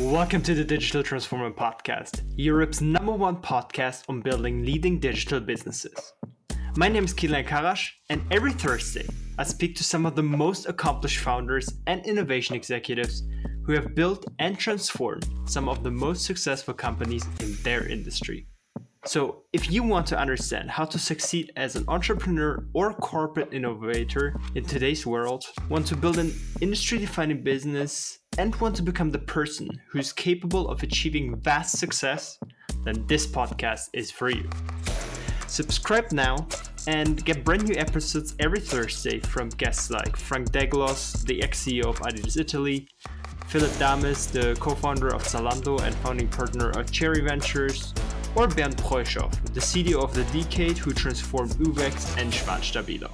Welcome to the Digital Transformer Podcast, Europe's number one podcast on building leading digital businesses. My name is Kilian Karrasch, and every Thursday I speak to some of the most accomplished founders and innovation executives who have built and transformed some of the most successful companies in their industry. So, if you want to understand how to succeed as an entrepreneur or corporate innovator in today's world, want to build an industry defining business, and want to become the person who's capable of achieving vast success, then this podcast is for you. Subscribe now and get brand new episodes every Thursday from guests like Franck Denglos, the ex CEO of Adidas Italy, Filip Dames, the co founder of Zalando and founding partner of Cherry Ventures, or Bernd Preuschoff, the CDO of The Decade who transformed Uvex and Schwan-Stabilo.